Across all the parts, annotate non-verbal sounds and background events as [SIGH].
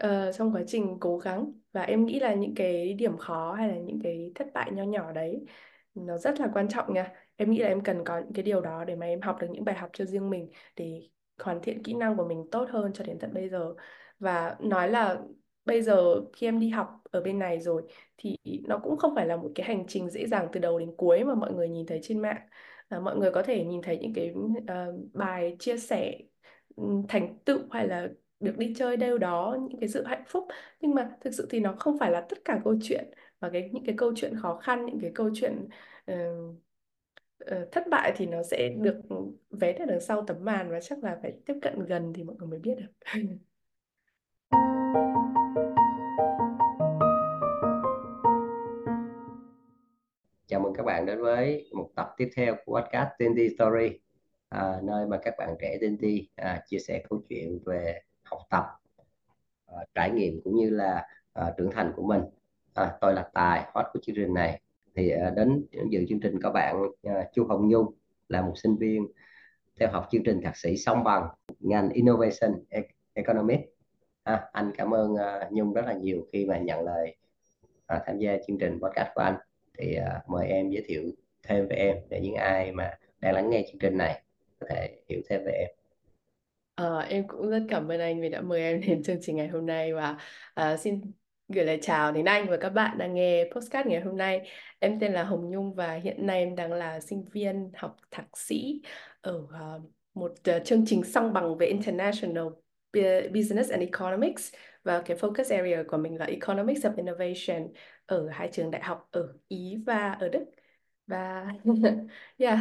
uh, trong quá trình cố gắng và em nghĩ là những cái điểm khó hay là những cái thất bại nho nhỏ đấy nó rất là quan trọng nha. Em nghĩ là em cần có những cái điều đó để mà em học được những bài học cho riêng mình để hoàn thiện kỹ năng của mình tốt hơn cho đến tận bây giờ. Và nói là bây giờ khi em đi học ở bên này rồi thì nó cũng không phải là một cái hành trình dễ dàng từ đầu đến cuối mà mọi người nhìn thấy trên mạng. À, mọi người có thể nhìn thấy những cái uh, bài chia sẻ ừ, thành tựu hay là được đi chơi đâu đó những cái sự hạnh phúc. Nhưng mà thực sự thì nó không phải là tất cả câu chuyện và cái những cái câu chuyện khó khăn những cái câu chuyện uh, uh, thất bại thì nó sẽ được vén ở đằng sau tấm màn và chắc là phải tiếp cận gần thì mọi người mới biết được. [LAUGHS] Chào mừng các bạn đến với một tập tiếp theo của podcast Tindy Story, à, nơi mà các bạn trẻ Tindy à, chia sẻ câu chuyện về học tập, ờ, trải nghiệm cũng như là uh, trưởng thành của mình. À, tôi là Tài, hot của chương trình này. Thì uh, đến dự chương trình có bạn uh, Chu Hồng Nhung là một sinh viên theo học chương trình thạc sĩ song bằng ngành Innovation Economics. À, anh cảm ơn uh, Nhung rất là nhiều khi mà nhận lời uh, tham gia chương trình podcast của anh thì uh, mời em giới thiệu thêm về em để những ai mà đang lắng nghe chương trình này có thể hiểu thêm về em Ờ, em cũng rất cảm ơn anh vì đã mời em [LAUGHS] đến chương trình ngày hôm nay và à, xin gửi lời chào đến anh và các bạn đang nghe podcast ngày hôm nay. Em tên là Hồng Nhung và hiện nay em đang là sinh viên học thạc sĩ ở à, một à, chương trình song bằng về International Bu- Business and Economics và cái focus area của mình là Economics of Innovation ở hai trường đại học ở Ý và ở Đức. Và [LAUGHS] yeah.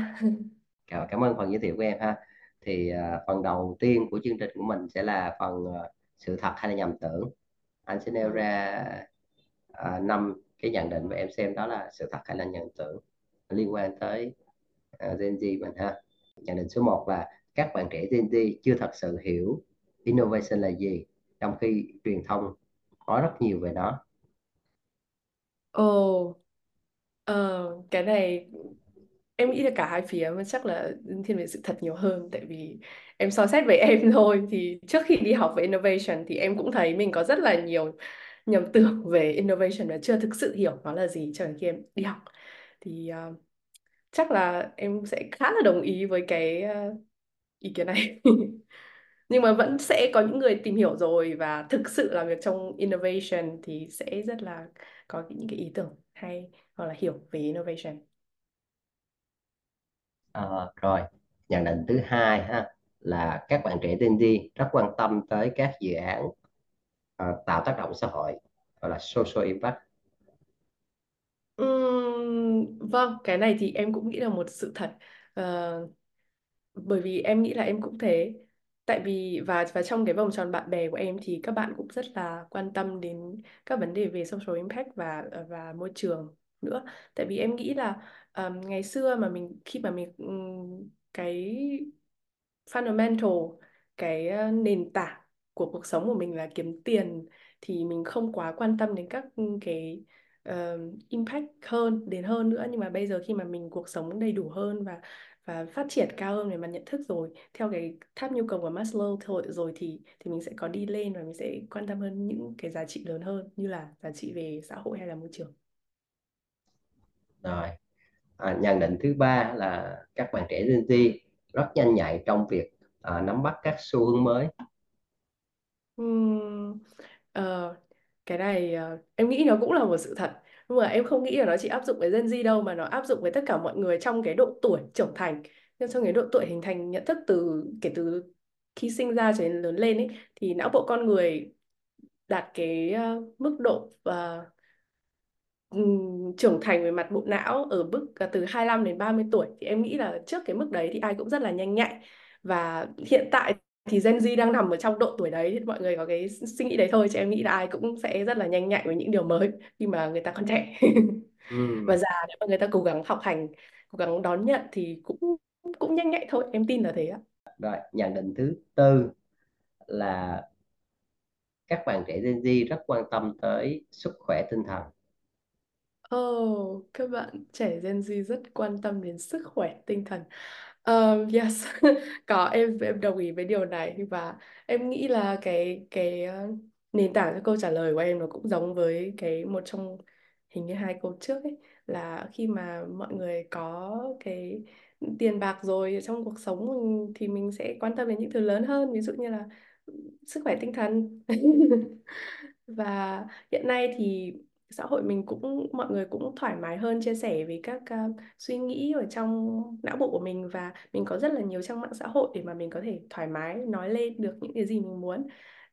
cảm, cảm ơn phần giới thiệu của em ha thì uh, phần đầu tiên của chương trình của mình sẽ là phần uh, sự thật hay là nhầm tưởng. Anh sẽ nêu ra uh, năm cái nhận định và em xem đó là sự thật hay là nhầm tưởng liên quan tới uh, Gen Z mình ha. Nhận định số 1 là các bạn trẻ Gen Z chưa thật sự hiểu innovation là gì trong khi truyền thông nói rất nhiều về nó. Ồ, ờ, cái này em nghĩ là cả hai phía mà chắc là thiên về sự thật nhiều hơn tại vì em so xét với [LAUGHS] em thôi. Thì trước khi đi học về innovation thì em cũng thấy mình có rất là nhiều nhầm tưởng về innovation và chưa thực sự hiểu nó là gì cho đến khi em đi học. Thì uh, chắc là em sẽ khá là đồng ý với cái uh, ý kiến này. [LAUGHS] Nhưng mà vẫn sẽ có những người tìm hiểu rồi và thực sự làm việc trong innovation thì sẽ rất là có những cái ý tưởng hay hoặc là hiểu về innovation à, rồi nhận định thứ hai ha là các bạn trẻ Gen Z rất quan tâm tới các dự án ờ, tạo tác động xã hội gọi là social impact Uhm, vâng, cái này thì em cũng nghĩ là một sự thật. Ờ, bởi vì em nghĩ là em cũng thế. Tại vì và và trong cái vòng tròn bạn bè của em thì các bạn cũng rất là quan tâm đến các vấn đề về social impact và và môi trường nữa. Tại vì em nghĩ là um, ngày xưa mà mình khi mà mình um, cái fundamental cái uh, nền tảng của cuộc sống của mình là kiếm tiền thì mình không quá quan tâm đến các cái uh, impact hơn đến hơn nữa nhưng mà bây giờ khi mà mình cuộc sống đầy đủ hơn và và phát triển cao hơn về mặt nhận thức rồi theo cái tháp nhu cầu của Maslow thôi rồi thì thì mình sẽ có đi lên và mình sẽ quan tâm hơn những cái giá trị lớn hơn như là giá trị về xã hội hay là môi trường rồi. À, nhận định thứ ba là các bạn trẻ Gen Z rất nhanh nhạy trong việc à, nắm bắt các xu hướng mới. Ừm, ờ, cái này ờ, em nghĩ nó cũng là một sự thật. Nhưng mà em không nghĩ là nó chỉ áp dụng với Gen Z đâu mà nó áp dụng với tất cả mọi người trong cái độ tuổi trưởng thành. Nhưng trong cái độ tuổi hình thành nhận thức từ kể từ khi sinh ra cho đến lớn lên ấy thì não bộ con người đạt cái ờ, mức độ và trưởng thành về mặt bộ não ở mức ờ, từ 25 đến 30 tuổi thì em nghĩ là trước cái mức đấy thì ai cũng rất là nhanh nhạy. Và hiện tại thì Gen Z đang nằm ở trong độ tuổi đấy thì mọi người có cái suy nghĩ đấy thôi chứ em nghĩ là ai cũng sẽ rất là nhanh nhạy với những điều mới khi mà người ta còn trẻ. [LAUGHS] Và Ừm, già nếu mà người ta cố gắng học hành cố gắng đón nhận thì cũng cũng nhanh nhạy thôi em tin là thế ạ. Rồi nhận định thứ tư là các bạn trẻ Gen Z rất quan tâm tới sức khỏe tinh thần Oh, các bạn trẻ Gen Z rất quan tâm đến sức khỏe tinh thần. Um, yes, [LAUGHS] có em em đồng ý với điều này và em nghĩ là cái cái ờ, nền tảng cho câu trả lời của em nó cũng giống với cái một trong hình như hai câu trước ấy là khi mà mọi người có cái tiền bạc rồi trong cuộc sống mình, thì mình sẽ quan tâm đến những thứ lớn hơn ví dụ như là sức khỏe tinh thần [LAUGHS] và hiện nay thì xã hội mình cũng mọi người cũng thoải mái hơn chia sẻ về các uh, suy nghĩ ở trong não bộ của mình và mình có rất là nhiều trang mạng xã hội để mà mình có thể thoải mái nói lên được những cái gì mình muốn.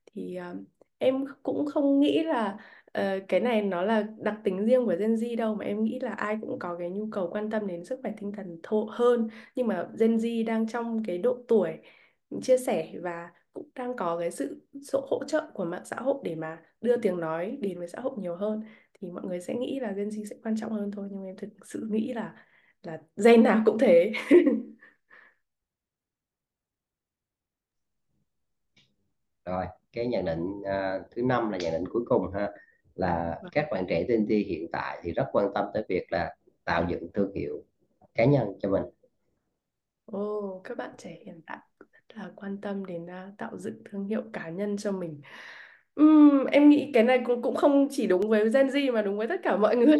Thì uh, em cũng không nghĩ là uh, cái này nó là đặc tính riêng của Gen Z đâu mà em nghĩ là ai cũng có cái nhu cầu quan tâm đến sức khỏe tinh thần thô hơn. Nhưng mà Gen Z đang trong cái độ tuổi chia sẻ và cũng đang có cái sự, sự hỗ trợ của mạng xã hội để mà đưa tiếng nói đến với xã hội nhiều hơn thì mọi người sẽ nghĩ là Gen Z sẽ quan trọng hơn thôi nhưng em thực sự nghĩ là là gen nào cũng thế. [LAUGHS] Rồi cái nhận định à, thứ năm là nhận định cuối cùng ha là các bạn trẻ Gen Z hiện tại thì rất quan tâm tới việc là tạo dựng thương hiệu cá nhân cho mình. Ồ, các bạn trẻ hiện tại rất là quan tâm đến à, tạo dựng thương hiệu cá nhân cho mình. Ừm, em nghĩ cái này cũng cũng không chỉ đúng với Gen Z mà đúng với tất cả mọi [LAUGHS] người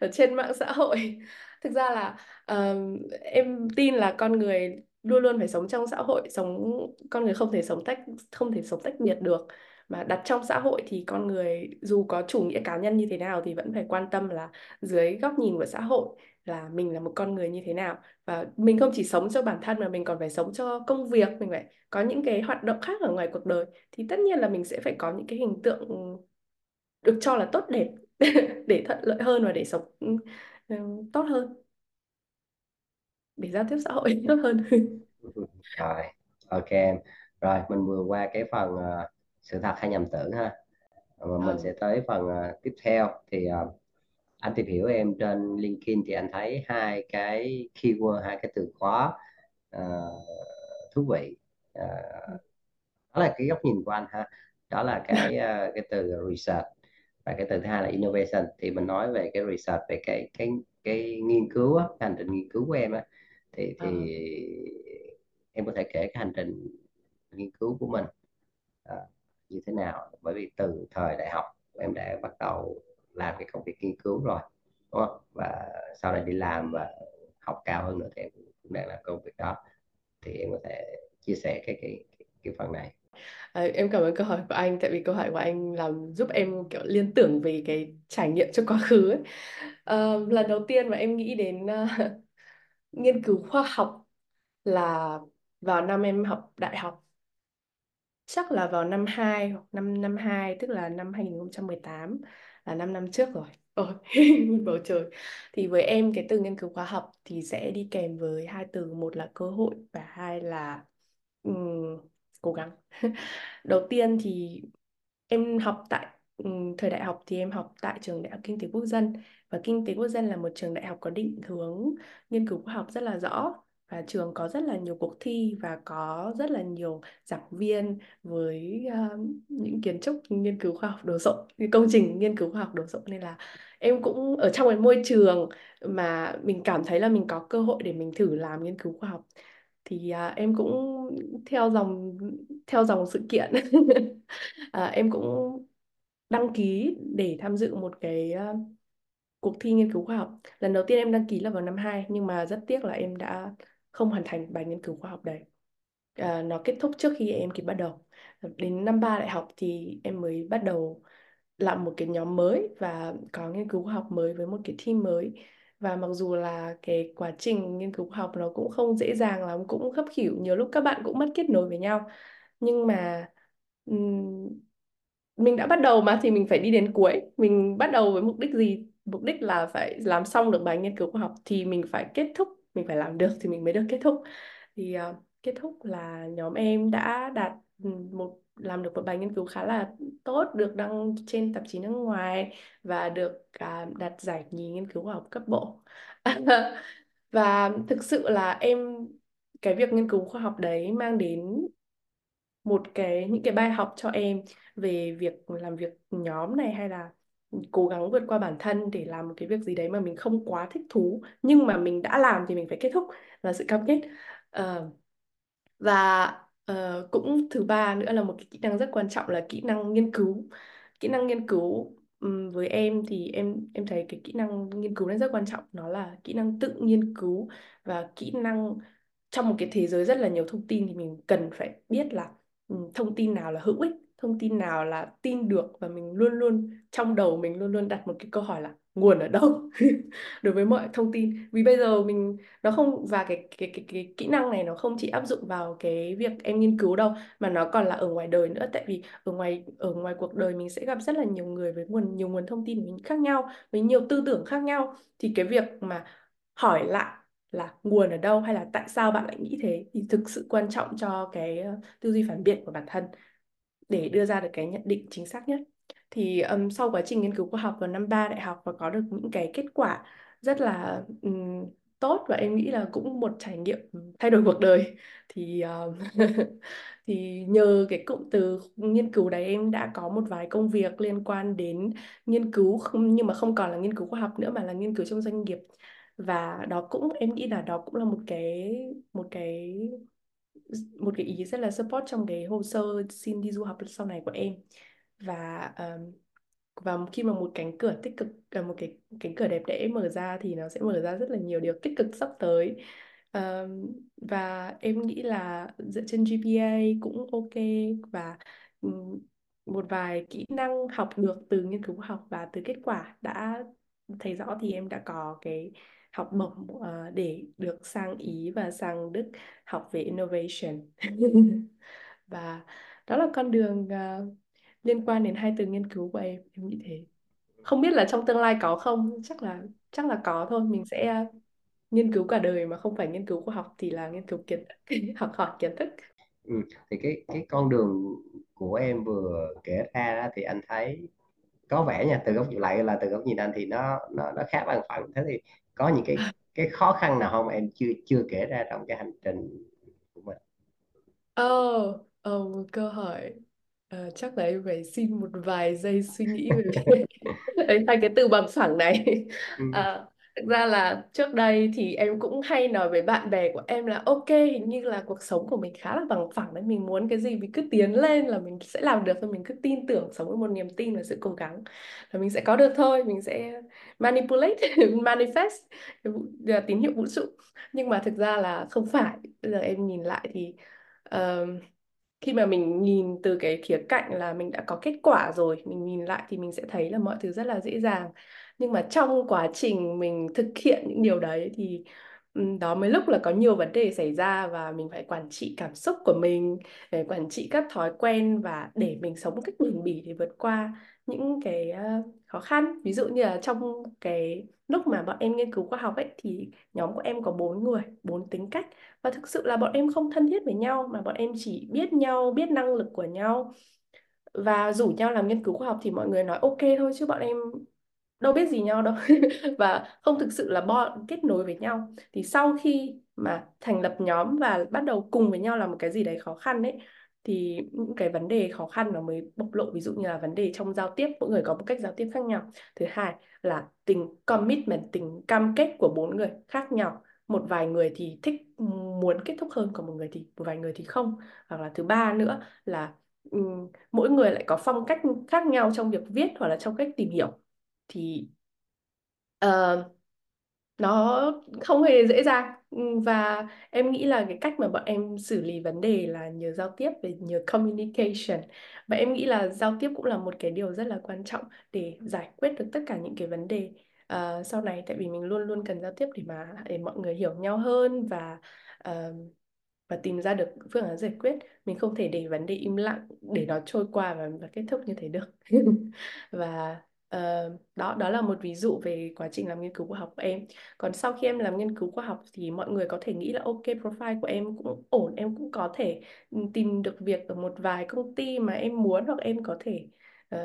ở trên mạng xã hội. Thực ra là ờm, em tin là con người luôn luôn phải sống trong xã hội, sống con người không thể sống tách không thể sống tách biệt được. Mà đặt trong xã hội thì con người dù có chủ nghĩa cá nhân như thế nào thì vẫn phải quan tâm là dưới góc nhìn của xã hội là mình là một con người như thế nào. Và mình không chỉ sống cho bản thân mà mình còn phải sống cho công việc mình phải có những cái hoạt động khác ở ngoài cuộc đời. Thì tất nhiên là mình sẽ phải có những cái hình tượng được cho là tốt đẹp [LAUGHS] để thuận lợi hơn và để sống ừ, tốt hơn. Để giao tiếp xã hội [LAUGHS] tốt hơn. [LAUGHS] Rồi ok em. Rồi mình vừa qua cái phần à, sự thật hay nhầm tưởng ha. Và mình Vâng. sẽ tới phần à, tiếp theo. Thì à, anh tìm hiểu em trên LinkedIn thì anh thấy hai cái keyword hai cái từ khóa à, thú vị. À, đó là cái góc nhìn của anh ha. Đó là cái à, [LAUGHS] cái từ research và cái từ thứ hai là innovation. Thì mình nói về cái research về cái cái cái nghiên cứu á, cái hành trình nghiên cứu của em á thì thì Ờ. em có thể kể cái hành trình nghiên cứu của mình à, như thế nào. Bởi vì từ thời đại học em đã bắt đầu làm cái công việc nghiên cứu rồi đúng không? Và sau này đi làm và học cao hơn nữa thì em cũng đang làm công việc đó. Thì em có thể chia sẻ cái cái cái, cái phần này. À, em cảm ơn câu hỏi của anh tại vì câu hỏi của anh làm giúp em kiểu liên tưởng về cái trải nghiệm trong quá khứ ấy. À, lần đầu tiên mà em nghĩ đến uh, [LAUGHS] nghiên cứu khoa học là vào năm em học đại học. Chắc là vào năm 2 hoặc năm năm 2 tức là năm 2018 là 5 năm trước rồi. Ôi [LAUGHS] bầu trời. Thì với em cái từ nghiên cứu khoa học thì sẽ đi kèm với hai từ. Một là cơ hội và hai là um, cố gắng. [LAUGHS] Đầu tiên thì em học tại um, thời đại học thì em học tại trường đại học kinh tế quốc dân. Và kinh tế quốc dân là một trường đại học có định hướng nghiên cứu khoa học rất là rõ và trường có rất là nhiều cuộc thi và có rất là nhiều giảng viên với uh, những kiến trúc nghiên cứu khoa học đồ sộ những công trình nghiên cứu khoa học đồ sộ. Nên là em cũng ở trong cái môi trường mà mình cảm thấy là mình có cơ hội để mình thử làm nghiên cứu khoa học. Thì à, em cũng theo dòng theo dòng sự kiện. [LAUGHS] À, em cũng đăng ký để tham dự một cái uh, cuộc thi nghiên cứu khoa học. Lần đầu tiên em đăng ký là vào năm 2 nhưng mà rất tiếc là em đã không hoàn thành bài nghiên cứu khoa học đấy. À, nó kết thúc trước khi em kịp bắt đầu. Đến năm ba đại học thì em mới bắt đầu làm một cái nhóm mới và có nghiên cứu khoa học mới với một cái team mới. Và mặc dù là cái quá trình nghiên cứu khoa học nó cũng không dễ dàng lắm cũng khấp khỉu nhiều lúc các bạn cũng mất kết nối với nhau. Nhưng mà mình đã bắt đầu mà thì mình phải đi đến cuối. Mình bắt đầu với mục đích gì? Mục đích là phải làm xong được bài nghiên cứu khoa học thì mình phải kết thúc mình phải làm được thì mình mới được kết thúc. Thì uh, kết thúc là nhóm em đã đạt ừ, một làm được một bài nghiên cứu khá là tốt được đăng trên tạp chí nước ngoài và được uh, đạt giải nhì nghiên cứu khoa học cấp bộ. [LAUGHS] Và thực sự là em cái việc nghiên cứu khoa học đấy mang đến một cái những cái bài học cho em về việc làm việc nhóm này hay là cố gắng vượt qua bản thân để làm một cái việc gì đấy mà mình không quá thích thú nhưng mà mình đã làm thì mình phải kết thúc là sự cam kết. Uh, và uh, cũng thứ ba nữa là một cái kỹ năng rất quan trọng là kỹ năng nghiên cứu. Kỹ năng nghiên cứu um, với em thì em em thấy cái kỹ năng nghiên cứu này rất quan trọng. Nó là kỹ năng tự nghiên cứu và kỹ năng trong một cái thế giới rất là nhiều thông tin thì mình cần phải biết là um, thông tin nào là hữu ích thông tin nào là tin được và mình luôn luôn, trong đầu mình luôn luôn đặt một cái câu hỏi là nguồn ở đâu? [LAUGHS] Đối với mọi thông tin. Vì bây giờ mình, nó không, và cái cái cái cái kỹ năng này nó không chỉ áp dụng vào cái việc em nghiên cứu đâu, mà nó còn là ở ngoài đời nữa. Tại vì ở ngoài ở ngoài cuộc đời mình sẽ gặp rất là nhiều người với nguồn, nhiều nguồn thông tin khác nhau, với nhiều tư tưởng khác nhau. Thì cái việc mà hỏi lại là nguồn ở đâu? hay là tại sao bạn lại nghĩ thế? thì thực sự quan trọng cho cái ờ, tư duy phản biện của bản thân để đưa ra được cái nhận định chính xác nhất. Thì um, sau quá trình nghiên cứu khoa học vào năm 3 đại học và có được những cái kết quả rất là um, tốt và em nghĩ là cũng một trải nghiệm thay đổi cuộc đời. Thì um, [LAUGHS] thì nhờ cái cụm từ nghiên cứu đấy em đã có một vài công việc liên quan đến nghiên cứu không nhưng mà không còn là nghiên cứu khoa học nữa mà là nghiên cứu trong doanh nghiệp. Và đó cũng em nghĩ là đó cũng là một cái một cái một cái ý rất là support trong cái hồ sơ xin đi du học sau này của em. Và um, và khi mà một cánh cửa tích cực là một cái cánh cửa đẹp đẽ mở ra thì nó sẽ mở ra rất là nhiều điều tích cực sắp tới. Um, và em nghĩ là dựa trên GPA cũng ok và um, một vài kỹ năng học được từ nghiên cứu học và từ kết quả đã thấy rõ thì em đã có cái học bổng uh, ờ, để được sang Ý và sang Đức học về innovation. [LAUGHS] Và đó là con đường uh, liên quan đến hai từ nghiên cứu của em em nghĩ thế. Không biết là trong tương lai có không? Chắc là chắc là có thôi. Mình sẽ uh, nghiên cứu cả đời mà không phải nghiên cứu khoa học thì là nghiên cứu kiến thức [LAUGHS] học hỏi kiến thức. Ừ. thì cái cái con đường của em vừa kể ra đó, thì anh thấy có vẻ nha từ góc nhìn lại là từ góc nhìn anh thì nó nó nó khác bằng phẳng. Thế thì có những cái cái khó khăn nào không? Em chưa chưa kể ra trong cái hành trình của mình. Ờ, ờ, một câu hỏi. Ờ, chắc là em phải xin một vài giây suy nghĩ về [LAUGHS] hai cái từ bằng phẳng này. Ừ. à, thực ra là trước đây thì em cũng hay nói với bạn bè của em là ok hình như là cuộc sống của mình khá là bằng phẳng đấy. Mình muốn cái gì mình cứ tiến lên là mình sẽ làm được thôi. Mình cứ tin tưởng sống với một niềm tin và sự cố gắng là mình sẽ có được thôi. Mình sẽ manipulate [LAUGHS] manifest là tín hiệu vũ trụ. Nhưng mà thực ra là không phải. Bây giờ em nhìn lại thì uh, khi mà mình nhìn từ cái khía cạnh là mình đã có kết quả rồi mình nhìn lại thì mình sẽ thấy là mọi thứ rất là dễ dàng nhưng mà trong quá trình mình thực hiện những điều đấy thì đó mới lúc là có nhiều vấn đề xảy ra và mình phải quản trị cảm xúc của mình để quản trị các thói quen và để mình sống một cách bền bỉ để vượt qua những cái ờ, khó khăn. Ví dụ như là trong cái lúc mà bọn em nghiên cứu khoa học ấy thì nhóm của em có bốn người, bốn tính cách. Và thực sự là bọn em không thân thiết với nhau mà bọn em chỉ biết nhau, biết năng lực của nhau. Và rủ nhau làm nghiên cứu khoa học thì mọi người nói ok thôi chứ bọn em đâu biết gì nhau đâu. [LAUGHS] Và không thực sự là bọn kết nối với nhau. Thì sau khi mà thành lập nhóm và bắt đầu cùng với nhau làm một cái gì đấy khó khăn ấy, thì những cái vấn đề khó khăn nó mới bộc lộ. Ví dụ như là vấn đề trong giao tiếp, mỗi người có một cách giao tiếp khác nhau. Thứ hai là tình commitment tình cam kết của bốn người khác nhau. Một vài người thì thích, muốn kết thúc hơn, còn một người thì, một vài người thì không. Hoặc là thứ ba nữa là mỗi người lại có phong cách khác nhau trong việc viết hoặc là trong cách tìm hiểu thì ờ, nó không hề dễ dàng. Ừ, và em nghĩ là cái cách mà bọn em xử lý vấn đề là nhờ giao tiếp về nhờ communication. Và em nghĩ là giao tiếp cũng là một cái điều rất là quan trọng để giải quyết được tất cả những cái vấn đề ờ, sau này. Tại vì mình luôn luôn cần giao tiếp để mà để mọi người hiểu nhau hơn và ờ, và tìm ra được phương án giải quyết. Mình không thể để vấn đề im lặng để nó trôi qua và, và kết thúc như thế được. [LAUGHS] Và Ờ, đó đó là một ví dụ về quá trình làm nghiên cứu khoa học của em. Còn sau khi em làm nghiên cứu khoa học thì mọi người có thể nghĩ là ok profile của em cũng ổn em cũng có thể ừ, tìm được việc ở một vài công ty mà em muốn hoặc em có thể uh,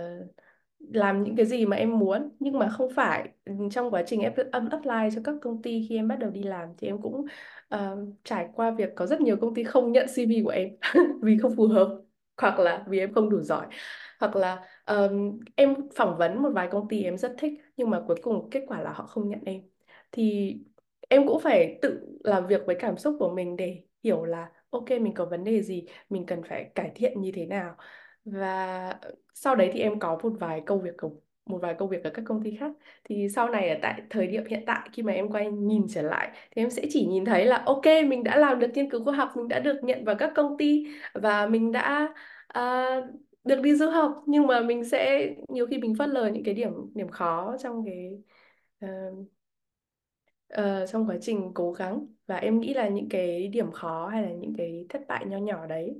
làm những cái gì mà em muốn. Nhưng mà không phải ừ, trong quá trình em apply cho các công ty khi em bắt đầu đi làm thì em cũng uh, trải qua việc có rất nhiều công ty không nhận CV của em [LAUGHS] vì không phù hợp hoặc là vì em không đủ giỏi. Hoặc là um, em phỏng vấn một vài công ty em rất thích nhưng mà cuối cùng kết quả là họ không nhận em. Thì em cũng phải tự làm việc với cảm xúc của mình để hiểu là ok mình có vấn đề gì mình cần phải cải thiện như thế nào. Và sau đấy thì em có một vài công việc một vài công việc ở các công ty khác. Thì sau này ở tại thời điểm hiện tại khi mà em quay nhìn trở lại thì em sẽ chỉ nhìn thấy là ok mình đã làm được nghiên cứu khoa học mình đã được nhận vào các công ty và mình đã uh, được đi du học nhưng mà mình sẽ nhiều khi mình phớt lờ những cái điểm điểm khó trong cái uh, uh, trong quá trình cố gắng. Và em nghĩ là những cái điểm khó hay là những cái thất bại nho nhỏ đấy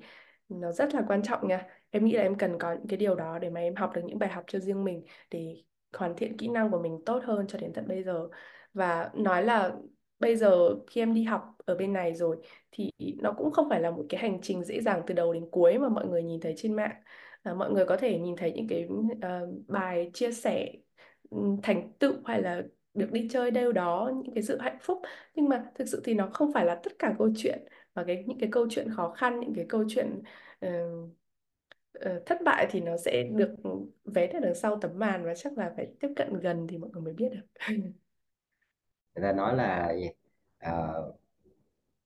nó rất là quan trọng nha. Em nghĩ là em cần có những cái điều đó để mà em học được những bài học cho riêng mình để hoàn thiện kỹ năng của mình tốt hơn cho đến tận bây giờ. Và nói là bây giờ khi em đi học ở bên này rồi thì nó cũng không phải là một cái hành trình dễ dàng từ đầu đến cuối mà mọi người nhìn thấy trên mạng à, mọi người có thể nhìn thấy những cái ờ, bài chia sẻ thành tựu hay là được đi chơi đâu đó những cái sự hạnh phúc nhưng mà thực sự thì nó không phải là tất cả câu chuyện và cái những cái câu chuyện khó khăn những cái câu chuyện uh, uh, thất bại thì nó sẽ được vén ở đằng sau tấm màn và chắc là phải tiếp cận gần thì mọi người mới biết được người ta nói là gì?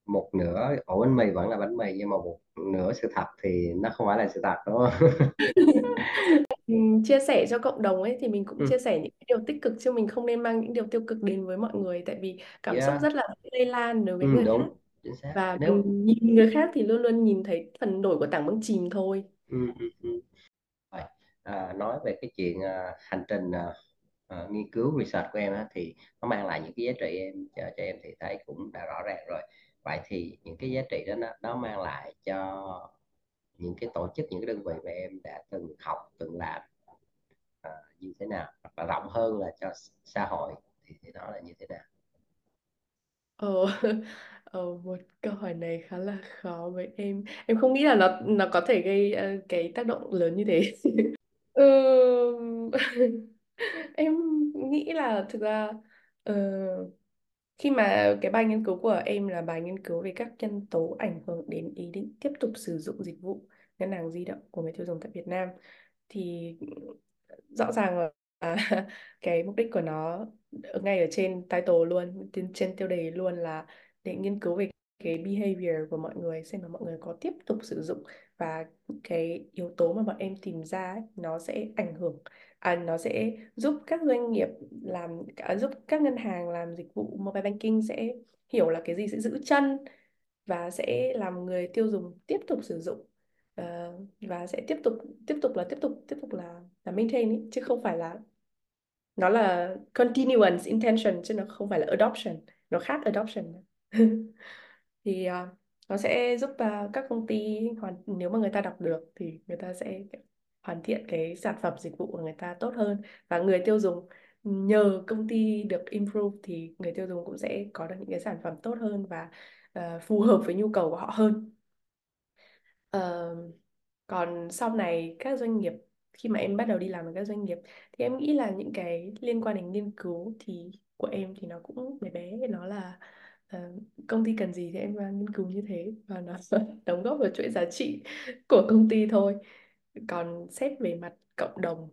Một nửa ổ bánh mì vẫn là bánh mì nhưng mà một nửa sự thật thì nó không phải là sự thật đúng không? [LAUGHS] Chia sẻ cho cộng đồng ấy thì mình cũng ừ, chia sẻ những điều tích cực chứ mình không nên mang những điều tiêu cực đến với mọi người tại vì cảm xúc yeah. rất là lây lan đối với ừ, người khác. đúng chính xác. Và nếu mình nhìn người khác thì luôn luôn nhìn thấy phần nổi của tảng băng chìm thôi. Ừ, ừ, ừ. À, nói về cái chuyện à, hành trình à, à, nghiên cứu research của em á, thì nó mang lại những cái giá trị em cho, cho em thì thấy cũng đã rõ ràng rồi vậy thì những cái giá trị đó nó, nó mang lại cho những cái tổ chức những cái đơn vị mà em đã từng học từng làm à, như thế nào và rộng hơn là cho xã hội thì, thì nó là như thế nào Ờ, ờ, [LAUGHS] một câu hỏi này khá là khó với em. Em không nghĩ là nó nó có thể gây uh, cái tác động lớn như thế. [LAUGHS] Ừ, [LAUGHS] em nghĩ là thực ra uh, khi mà cái bài nghiên cứu của em là bài nghiên cứu về các nhân tố ảnh hưởng đến ý định tiếp tục sử dụng dịch vụ ngân hàng di động của người tiêu dùng tại Việt Nam thì rõ ràng là [LAUGHS] cái mục đích của nó ngay ở trên title luôn trên, trên tiêu đề luôn là để nghiên cứu về cái behavior của mọi người xem là mọi người có tiếp tục sử dụng và cái yếu tố mà bọn em tìm ra ấy, nó sẽ ảnh hưởng à, nó sẽ giúp các doanh nghiệp làm à, giúp các ngân hàng làm dịch vụ mobile banking sẽ hiểu là cái gì sẽ giữ chân và sẽ làm người tiêu dùng tiếp tục sử dụng. Uh, và sẽ tiếp tục tiếp tục là tiếp tục tiếp tục là là maintain ấy, chứ không phải là nó là continuance intention chứ nó không phải là adoption nó khác adoption [LAUGHS] thì uh, nó sẽ giúp uh, các công ty hoàn nếu mà người ta đọc được thì người ta sẽ hoàn thiện cái sản phẩm dịch vụ của người ta tốt hơn. Và người tiêu dùng nhờ công ty được improve thì người tiêu dùng cũng sẽ có được những cái sản phẩm tốt hơn và uh, phù hợp với nhu cầu của họ hơn. Uh, còn sau này các doanh nghiệp khi mà em bắt đầu đi làm ở các doanh nghiệp thì em nghĩ là những cái liên quan đến nghiên cứu thì của em thì nó cũng bé bé nó là Ờ, công ty cần gì thì em đang nghiên cứu như thế và nó [LAUGHS] đóng góp vào chuỗi giá trị của công ty thôi. Còn xét về mặt cộng đồng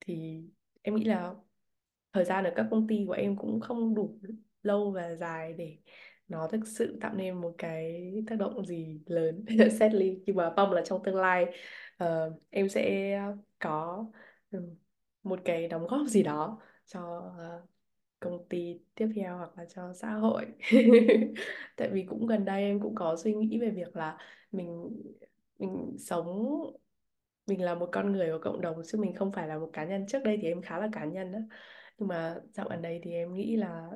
thì em nghĩ là thời gian ở các công ty của em cũng không đủ lâu và dài để nó thực sự tạo nên một cái tác động gì lớn [LAUGHS] sadly nhưng mà mong là trong tương lai uh, em sẽ có ừ, một cái đóng góp gì đó cho uh, công ty tiếp theo hoặc là cho xã hội. [LAUGHS] Tại vì cũng gần đây em cũng có suy nghĩ về việc là mình mình sống, mình là một con người của cộng đồng chứ mình không phải là một cá nhân. Trước đây thì em khá là cá nhân đó nhưng mà dạo gần đây thì em nghĩ là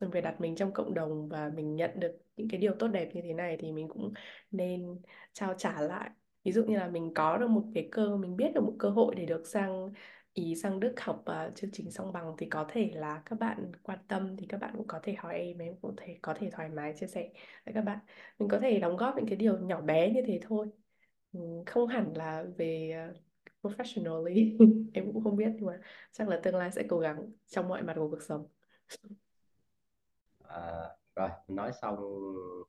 mình phải đặt mình trong cộng đồng và mình nhận được những cái điều tốt đẹp như thế này thì mình cũng nên trao trả lại. Ví dụ như là mình có được một cái cơ, mình biết được một cơ hội để được sang Ý sang Đức học uh, chương trình song bằng thì có thể là các bạn quan tâm thì các bạn cũng có thể hỏi em em cũng thể có thể thoải mái chia sẻ với các bạn. Mình có thể đóng góp những cái điều nhỏ bé như thế thôi. Ừ, không hẳn là về uh, professionally [LAUGHS] em cũng không biết nhưng mà chắc là tương lai sẽ cố gắng trong mọi mặt của cuộc sống. À, rồi nói xong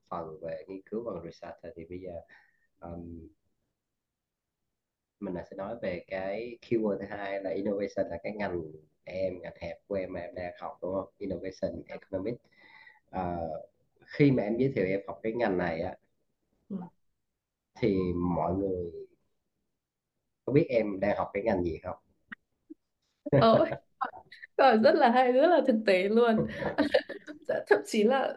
phần về nghiên cứu bằng research thì bây giờ um, mình là sẽ nói về cái keyword thứ hai là innovation là cái ngành em ngành hẹp của em mà em đang học đúng không? Innovation economics. À, khi mà em giới thiệu em học cái ngành này á ừ. thì mọi người có biết em đang học cái ngành gì không? Hỏi [LAUGHS] rất là hay rất là thực tế luôn. [LAUGHS] Dạ, thậm chí là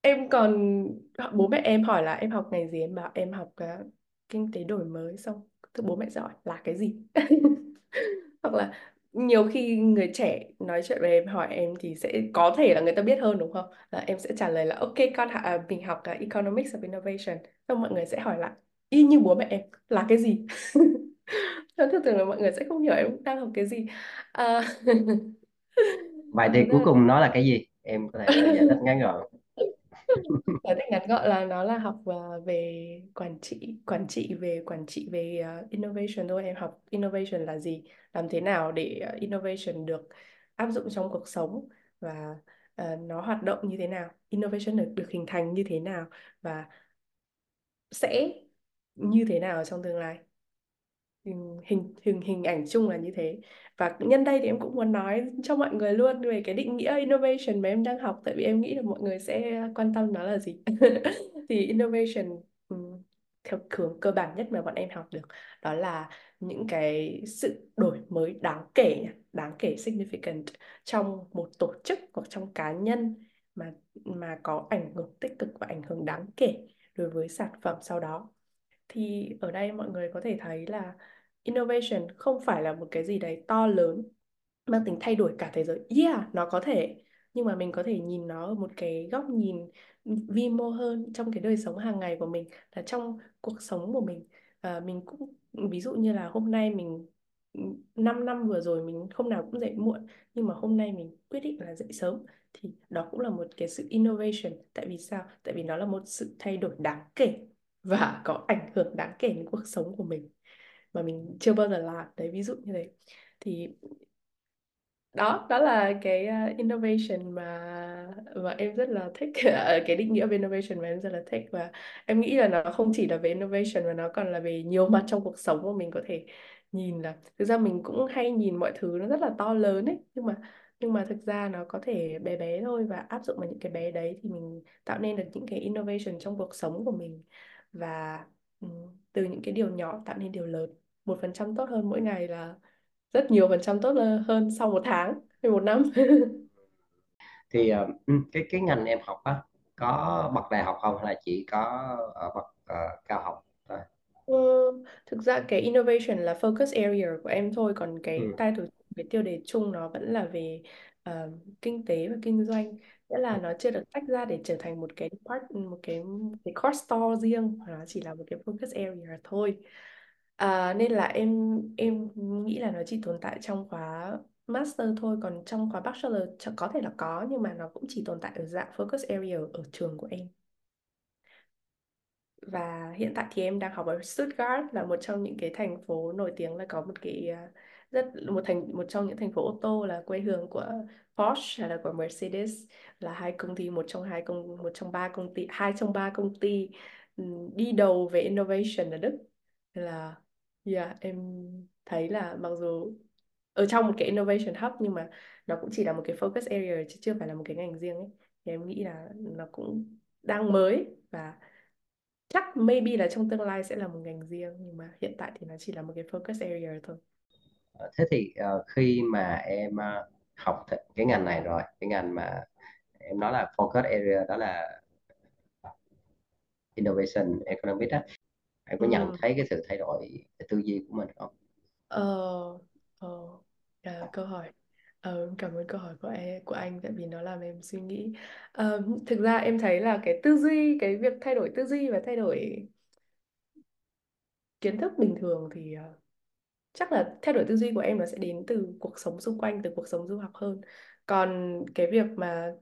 em còn bố mẹ em hỏi là em học ngành gì? Em bảo em học uh, kinh tế đổi mới xong thì bố mẹ sẽ hỏi là cái gì? [LAUGHS] Hoặc là nhiều khi người trẻ nói chuyện với em hỏi em thì sẽ có thể là người ta biết hơn đúng không? Là em sẽ trả lời là ok con à, mình học uh, Economics of Innovation. Xong mọi người sẽ hỏi lại y như bố mẹ em là cái gì? [LAUGHS] Thường thường thường là mọi người sẽ không hiểu em đang học cái gì. À, vậy [LAUGHS] thì cuối ra cùng nó là cái gì? Em có thể giải thích ngắn gọn [LAUGHS] Giải thích ngắn gọn là nó là học ờ, về quản trị, quản trị về quản trị về ờ, innovation thôi. Em học innovation là gì, làm thế nào để ờ, innovation được áp dụng trong cuộc sống và nó hoạt động như thế nào, innovation được được hình thành như thế nào và sẽ như thế nào trong tương lai? Hình hình hình hình ảnh chung là như thế. Và nhân đây thì em cũng muốn nói cho mọi người luôn về cái định nghĩa innovation mà em đang học, tại vì em nghĩ là mọi người sẽ quan tâm nó là gì. [LAUGHS] Thì innovation ừ, theo hướng cơ bản nhất mà bọn em học được, đó là những cái sự đổi mới đáng kể đáng kể significant trong một tổ chức hoặc trong cá nhân mà mà có ảnh hưởng tích cực và ảnh hưởng đáng kể đối với sản phẩm sau đó thì ở đây mọi người có thể thấy là innovation không phải là một cái gì đấy to lớn mang tính thay đổi cả thế giới. Yeah, nó có thể nhưng mà mình có thể nhìn nó ở một cái góc nhìn vi mô hơn trong cái đời sống hàng ngày của mình là trong cuộc sống của mình à, mình cũng ví dụ như là hôm nay mình 5 năm vừa rồi mình hôm nào cũng dậy muộn nhưng mà hôm nay mình quyết định là dậy sớm thì đó cũng là một cái sự innovation tại vì sao? Tại vì nó là một sự thay đổi đáng kể và có ảnh hưởng đáng kể đến cuộc sống của mình mà mình chưa bao giờ làm. Đấy ví dụ như thế. Thì đó đó là cái uh, innovation mà mà em rất là thích. [LAUGHS] Ờ, cái định nghĩa về innovation mà em rất là thích. Và em nghĩ là nó không chỉ là về innovation mà nó còn là về nhiều mặt trong cuộc sống mà mình có thể nhìn là thực ra mình cũng hay nhìn mọi thứ nó rất là to lớn ấy nhưng mà nhưng mà thực ra nó có thể bé bé thôi và áp dụng vào những cái bé đấy thì mình tạo nên được những cái innovation trong cuộc sống của mình và ừ, từ những cái điều nhỏ tạo nên điều lớn. Một phần trăm tốt hơn mỗi ngày là rất nhiều phần trăm tốt hơn sau một tháng hay một năm. [LAUGHS] Thì ờ, ừ, cái cái ngành em học á có bậc đại học không hay là chỉ có ở bậc ờ, cao học thôi? Ờ, thực ra cái innovation là focus area của em thôi còn cái ừ. title cái tiêu đề chung nó vẫn là về ờ, kinh tế và kinh doanh nghĩa là nó chưa được tách ra để trở thành một cái part một cái cái course store riêng mà nó chỉ là một cái focus area thôi. À, nên là em em nghĩ là nó chỉ tồn tại trong khóa master thôi còn trong khóa bachelor có thể là có nhưng mà nó cũng chỉ tồn tại ở dạng focus area ở trường của em. Và hiện tại thì em đang học ở Stuttgart là một trong những cái thành phố nổi tiếng là có một cái à, rất một thành một trong những thành phố ô tô là quê hương của Porsche hay là của Mercedes là hai công ty một trong hai công một trong ba công ty hai trong ba công ty ừ, đi đầu về innovation ở Đức. Là yeah, em thấy là mặc dù ở trong một cái innovation hub nhưng mà nó cũng chỉ là một cái focus area chứ chưa phải là một cái ngành riêng ấy thì em nghĩ là nó cũng đang mới và chắc maybe là trong tương lai sẽ là một ngành riêng nhưng mà hiện tại thì nó chỉ là một cái focus area thôi thế thì ờ, khi mà em ờ, học cái ngành này rồi cái ngành mà em nói là focus area đó là innovation economics á em có nhận ừ. thấy cái sự thay đổi cái tư duy của mình không ờ ờ à, câu hỏi ờ, cảm ơn câu hỏi của em của anh tại vì nó làm em suy nghĩ Ờ, thực ra em thấy là cái tư duy cái việc thay đổi tư duy và thay đổi kiến thức bình thường thì ờ, chắc là thay đổi tư duy của em nó sẽ đến từ cuộc sống xung quanh từ cuộc sống du học hơn. Còn cái việc mà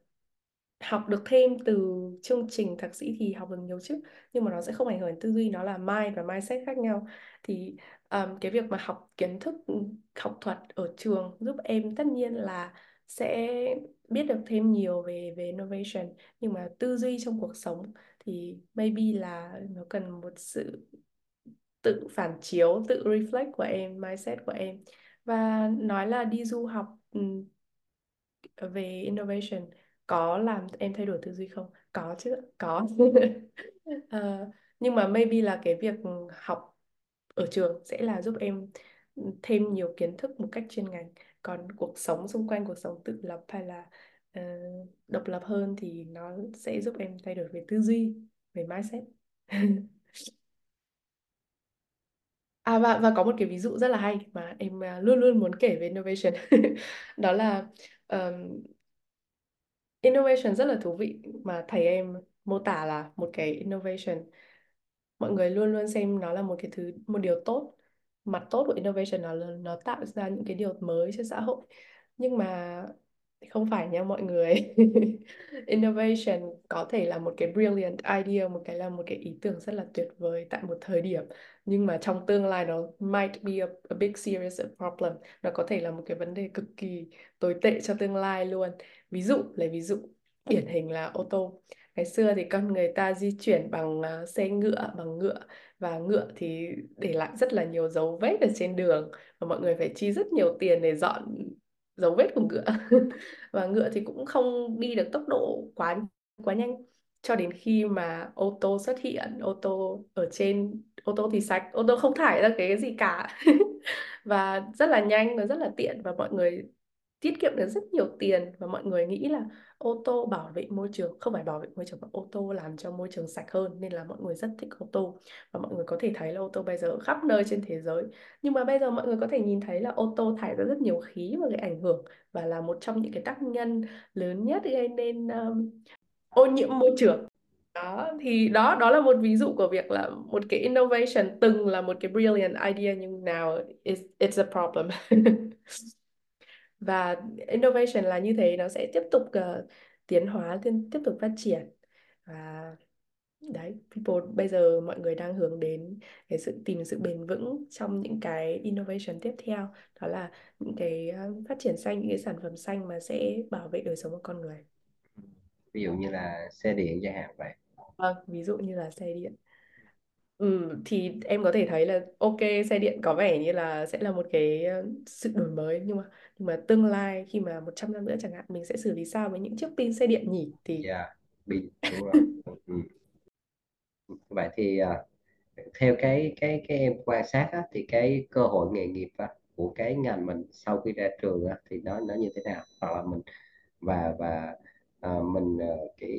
học được thêm từ chương trình thạc sĩ thì học được nhiều chứ nhưng mà nó sẽ không ảnh hưởng đến tư duy nó là mind và mindset khác nhau. Thì um, cái việc mà học kiến thức ừ, học thuật ở trường giúp em tất nhiên là sẽ biết được thêm nhiều về về innovation nhưng mà tư duy trong cuộc sống thì maybe là nó cần một sự tự phản chiếu tự reflect của em mindset của em. Và nói là đi du học ừ, về innovation có làm em thay đổi tư duy không? Có chứ có. Uh, [LAUGHS] nhưng mà maybe là cái việc học ở trường sẽ là giúp em thêm nhiều kiến thức một cách chuyên ngành. Còn cuộc sống xung quanh cuộc sống tự lập hay là uh, độc lập hơn thì nó sẽ giúp em thay đổi về tư duy về mindset. [LAUGHS] À và và có một cái ví dụ rất là hay mà em à, luôn luôn muốn kể về innovation. [LAUGHS] Đó là um, innovation rất là thú vị mà thầy em mô tả là một cái innovation. Mọi người luôn luôn xem nó là một cái thứ một điều tốt mặt tốt của innovation là nó nó tạo ra những cái điều mới cho xã hội. Nhưng mà không phải nha mọi người. [LAUGHS] Innovation có thể là một cái brilliant idea một cái là một cái ý tưởng rất là tuyệt vời tại một thời điểm nhưng mà trong tương lai nó might be a, a big serious problem. Nó có thể là một cái vấn đề cực kỳ tồi tệ cho tương lai luôn. Ví dụ lấy ví dụ điển hình là ô tô. Ngày xưa thì con người ta di chuyển bằng à, xe ngựa bằng ngựa và ngựa thì để lại rất là nhiều dấu vết ở trên đường và mọi người phải chi rất nhiều tiền để dọn dấu vết của ngựa. [LAUGHS] Và ngựa thì cũng không đi được tốc độ quá quá nhanh. Cho đến khi mà ô tô xuất hiện ô tô ở trên ô tô thì sạch ô tô không thải ra cái gì cả. [LAUGHS] Và rất là nhanh và rất là tiện và mọi người tiết kiệm được rất nhiều tiền và mọi người nghĩ là ô tô bảo vệ môi trường không phải bảo vệ môi trường mà ô tô làm cho môi trường sạch hơn nên là mọi người rất thích ô tô. Và mọi người có thể thấy là ô tô bây giờ khắp nơi trên thế giới. Nhưng mà bây giờ mọi người có thể nhìn thấy là ô tô thải ra rất nhiều khí và gây ảnh hưởng và là một trong những cái tác nhân lớn nhất gây nên um, ô nhiễm môi trường đó thì đó đó là một ví dụ của việc là một cái innovation từng là một cái brilliant idea nhưng now it's, it's a problem. [LAUGHS] Và innovation là như thế nó sẽ tiếp tục uh, tiến hóa tiếp, tiếp tục phát triển. Và đấy people bây giờ mọi người đang hướng đến cái sự tìm sự bền vững trong những cái innovation tiếp theo. Đó là những cái ờ, phát triển xanh những cái sản phẩm xanh mà sẽ bảo vệ đời sống của con người. Ví dụ như là xe điện chẳng hạn vậy vâng ví dụ như là xe điện. Ừ, thì em có thể thấy là ok xe điện có vẻ như là sẽ là một cái ờ, sự đổi mới nhưng mà nhưng mà tương lai khi mà 100 năm nữa chẳng hạn mình sẽ xử lý sao với những chiếc pin xe điện nhỉ? Thì dạ pin đúng rồi. Ừ. vậy thì à, theo cái cái cái em quan sát á, thì cái cơ hội nghề nghiệp á, của cái ngành mình sau khi ra trường á, thì nó nó như thế nào? Hoặc là mình và và à, mình à, cái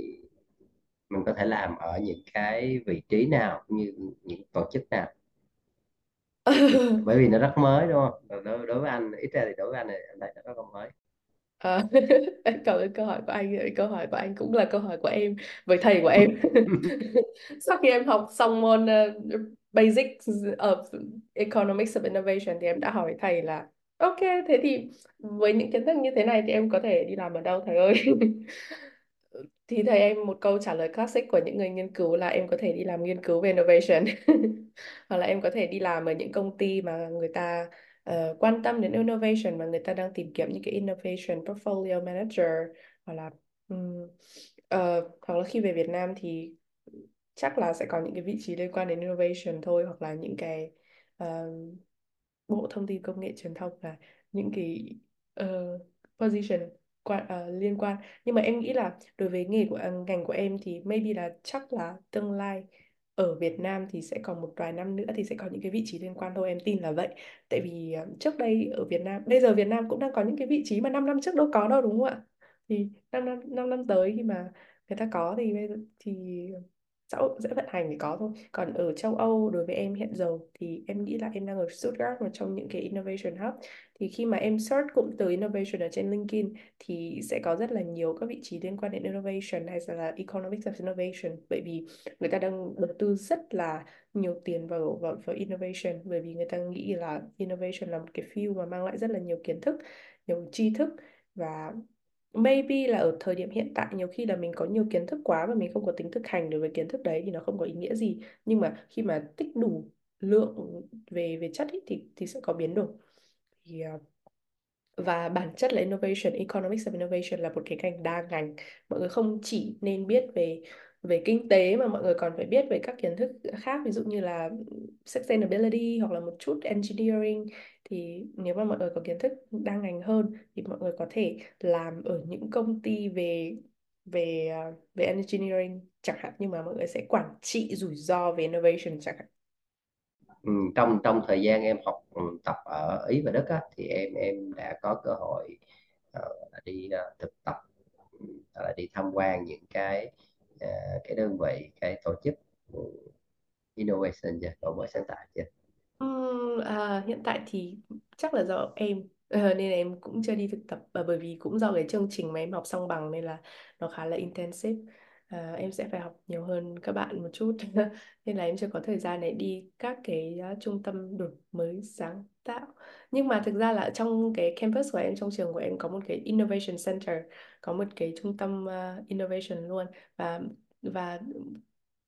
mình có thể làm ở những cái vị trí nào như những tổ chức nào [LAUGHS] bởi vì nó rất mới đúng không đối, đối với anh ít ra thì đối với anh này anh thấy nó rất là mới [LAUGHS] À, cảm ơn câu hỏi của anh. Câu hỏi của anh cũng là câu hỏi của em với thầy của em. [LAUGHS] Sau khi em học xong môn uh, Basics of Economics of Innovation thì em đã hỏi thầy là Ok, thế thì với những kiến thức như thế này thì em có thể đi làm ở đâu thầy ơi? Thì thầy em một câu trả lời classic của những người nghiên cứu là em có thể đi làm nghiên cứu về innovation. [LAUGHS] Hoặc là em có thể đi làm ở những công ty mà người ta uh, quan tâm đến innovation mà người ta đang tìm kiếm những cái innovation portfolio manager hoặc là um, uh, hoặc là khi về Việt Nam thì chắc là sẽ có những cái vị trí liên quan đến innovation thôi hoặc là những cái uh, Bộ Thông tin Công nghệ Truyền thông là những cái uh, position quan, uh, liên quan. Nhưng mà em nghĩ là đối với nghề của à, ngành của em thì maybe là chắc là tương lai ở Việt Nam thì sẽ còn một vài năm nữa thì sẽ có những cái vị trí liên quan thôi em tin là vậy. Tại vì à, trước đây ở Việt Nam bây giờ Việt Nam cũng đang có những cái vị trí mà 5 năm trước đâu có đâu đúng không ạ? Thì 5 năm 5 năm tới khi mà người ta có thì bây giờ thì xã hội sẽ vận hành thì có thôi. Còn ở châu Âu đối với em hiện giờ thì em nghĩ là em đang ở Stuttgart một trong những cái innovation hub. Thì khi mà em search cụm từ innovation ở trên LinkedIn thì sẽ có rất là nhiều các vị trí liên quan đến innovation hay là economics of innovation. Bởi vì người ta đang đầu tư rất là nhiều tiền vào vào, vào innovation. Bởi vì người ta nghĩ là innovation là một cái field mà mang lại rất là nhiều kiến thức nhiều tri thức và maybe là ở thời điểm hiện tại nhiều khi là mình có nhiều kiến thức quá và mình không có tính thực hành đối với kiến thức đấy thì nó không có ý nghĩa gì. Nhưng mà khi mà tích đủ lượng về về chất ý, thì thì sẽ có biến đổi. Thì ờ, và bản chất là innovation economics of innovation là một cái ngành đa ngành. Mọi người không chỉ nên biết về về kinh tế mà mọi người còn phải biết về các kiến thức khác. Ví dụ như là sustainability hoặc là một chút engineering thì nếu mà mọi người có kiến thức đa ngành hơn thì mọi người có thể làm ở những công ty về về à, về engineering chẳng hạn nhưng mà mọi người sẽ quản trị rủi ro về innovation chẳng hạn. Ừ, trong trong thời gian em học ừ, tập ở Ý và Đức á, thì em em đã có cơ hội uh, đi uh, thực tập là đi tham quan những cái uh, cái đơn vị cái tổ chức ừ, innovation chưa? Đổi mới sáng tạo chưa? À, hiện tại thì chắc là do em ờ, nên là em cũng chưa đi thực tập và bởi vì cũng do cái chương trình mà em học song bằng nên là nó khá là intensive. À, em sẽ phải học nhiều hơn các bạn một chút. [LAUGHS] Nên là em chưa có thời gian để đi các cái uh, trung tâm đổi mới sáng tạo. Nhưng mà thực ra là trong cái campus của em trong trường của em có một cái innovation center có một cái trung tâm uh, innovation luôn. Và và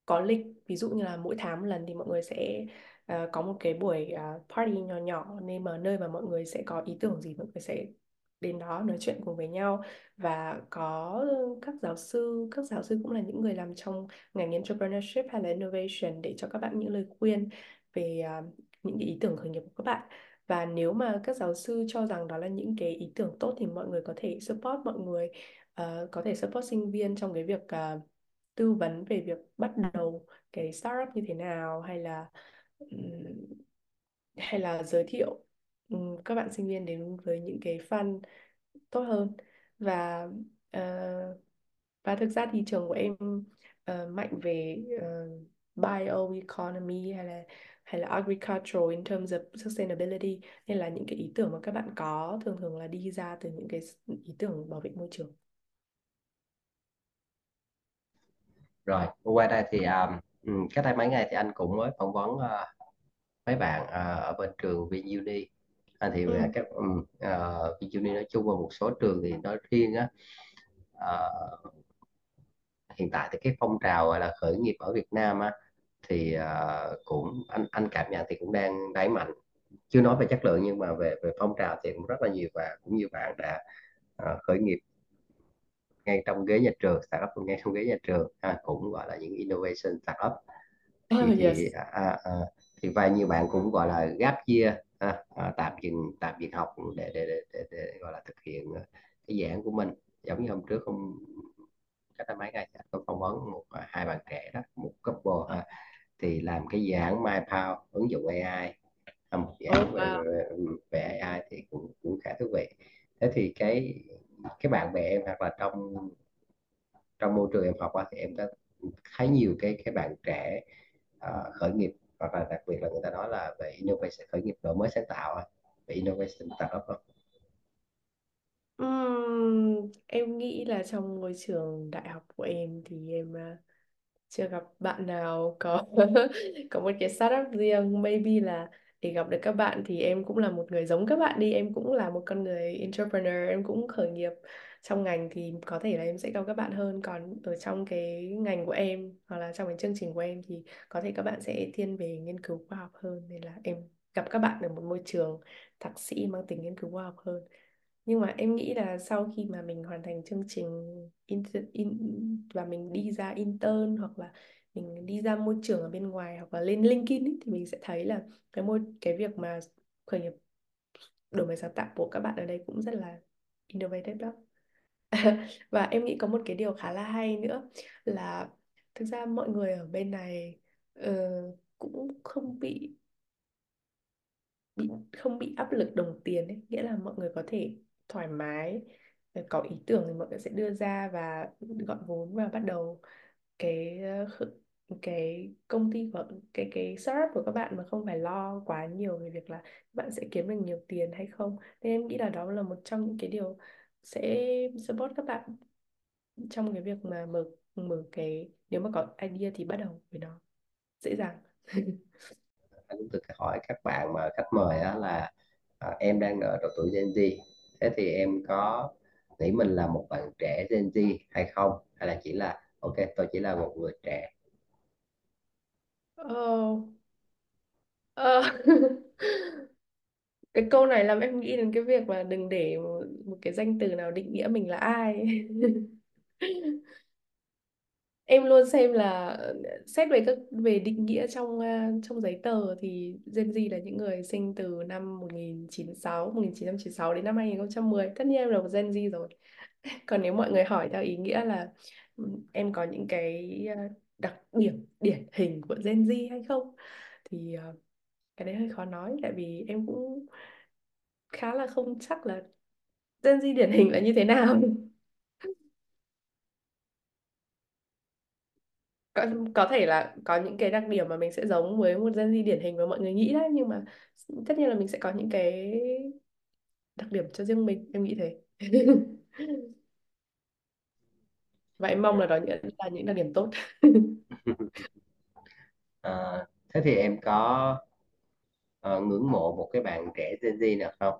có lịch ví dụ như là mỗi tháng một lần thì mọi người sẽ uh, có một cái buổi uh, party nhỏ nhỏ. Nên mà nơi mà mọi người sẽ có ý tưởng gì mọi người sẽ đến đó nói chuyện cùng với nhau. Và có các giáo sư các giáo sư cũng là những người làm trong ngành entrepreneurship hay là innovation để cho các bạn những lời khuyên về uh, những cái ý tưởng khởi nghiệp của các bạn. Và nếu mà các giáo sư cho rằng đó là những cái ý tưởng tốt thì mọi người có thể support mọi người uh, có thể support sinh viên trong cái việc uh, tư vấn về việc bắt đầu cái startup như thế nào hay là hay là giới thiệu các bạn sinh viên đến với những cái fund tốt hơn và uh, và thực ra thị trường của em uh, mạnh về uh, bioeconomy hay là hay là agricultural in terms of sustainability nên là những cái ý tưởng mà các bạn có thường thường là đi ra từ những cái ý tưởng bảo vệ môi trường. Rồi qua đây thì um, cách đây mấy ngày thì anh cũng mới phỏng vấn ờ, mấy bạn ờ, ở bên trường VinUni à, thì Ừ. các um, uh, VinUni nói chung và một số trường thì nói riêng á ờ, hiện tại thì cái phong trào gọi là khởi nghiệp ở Việt Nam á thì ờ, cũng anh anh cảm nhận thì cũng đang đẩy mạnh chưa nói về chất lượng nhưng mà về về phong trào thì cũng rất là nhiều và cũng nhiều bạn đã ờ, khởi nghiệp ngay trong ghế nhà trường startup ngay trong ghế nhà trường ha, cũng gọi là những innovation startup Oh, thì [LAUGHS] thì yes. à, à, à, thì vài nhiều bạn cũng gọi là gap year ha, à, tạm dừng tạm dừng học để để, để, để, để gọi là thực hiện ờ, cái dự án của mình giống như hôm trước hôm cách mấy ngày thì anh có phỏng vấn một à, hai bạn trẻ đó một couple ha, thì làm cái dự án MyPower ứng dụng AI à, một dự Oh, án wow. về, về AI thì cũng cũng khá thú vị thế thì cái cái bạn bè em hoặc là trong trong môi trường em học á, thì em đã thấy nhiều cái cái bạn trẻ uh, khởi nghiệp hoặc là đặc biệt là người ta nói là về innovation khởi nghiệp đổi mới sáng tạo về innovation startup không? Uhm, em nghĩ là trong môi trường đại học của em thì em uh, chưa gặp bạn nào có [LAUGHS] có một cái startup riêng maybe là thì gặp được các bạn thì em cũng là một người giống các bạn đi em cũng là một con người entrepreneur em cũng khởi nghiệp trong ngành thì có thể là em sẽ gặp các bạn hơn. Còn ở trong cái ngành của em hoặc là trong cái chương trình của em thì có thể các bạn sẽ thiên về nghiên cứu khoa học hơn nên là em gặp các bạn ở một môi trường thạc sĩ mang tính nghiên cứu khoa học hơn. Nhưng mà em nghĩ là sau khi mà mình hoàn thành chương trình inter, in, và mình đi ra intern hoặc là mình đi ra môi trường ở bên ngoài hoặc là lên LinkedIn ấy, thì mình sẽ thấy là cái môi cái việc mà khởi nghiệp đổi mới sáng tạo của các bạn ở đây cũng rất là innovative đó [LAUGHS] và em nghĩ có một cái điều khá là hay nữa là thực ra mọi người ở bên này uh, cũng không bị bị không bị áp lực đồng tiền ấy. Nghĩa là mọi người có thể thoải mái ờ, có ý tưởng thì mọi người sẽ đưa ra và gọi vốn và bắt đầu cái ờ, cái công ty của cái cái startup của các bạn mà không phải lo quá nhiều về việc là các bạn sẽ kiếm được nhiều tiền hay không. Nên em nghĩ là đó là một trong những cái điều sẽ support các bạn trong cái việc mà mở mở cái nếu mà có idea thì bắt đầu với nó dễ dàng. [LAUGHS] Anh cũng tự hỏi các bạn mà khách mời đó là à, em đang ở độ tuổi Gen Z thế thì em có nghĩ mình là một bạn trẻ Gen Z hay không? Hay là chỉ là ok tôi chỉ là một người trẻ? Ờ, ờ. [LAUGHS] cái câu này làm em nghĩ đến cái việc mà đừng để một, một cái danh từ nào định nghĩa mình là ai. [LAUGHS] Em luôn xem là xét về các về định nghĩa trong ờ, trong giấy tờ thì Gen Z là những người sinh từ năm 1996 1996 đến năm 2010 tất nhiên em là một Gen Z rồi. [LAUGHS] Còn nếu mọi người hỏi theo ý nghĩa là ừ, em có những cái ờ, đặc điểm điển hình của Gen Z hay không? Thì ờ, cái đấy hơi khó nói tại vì em cũng khá là không chắc là Gen Z điển hình là như thế nào. Có, có thể là có những cái đặc điểm mà mình sẽ giống với một Gen Z điển hình mà mọi người nghĩ đấy nhưng mà tất nhiên là mình sẽ có những cái đặc điểm cho riêng mình em nghĩ thế. [LAUGHS] và em mong là đó những là những đặc điểm tốt. Ờ, [LAUGHS] thế thì em có ờ, ngưỡng mộ một cái bạn trẻ Gen Z nào không?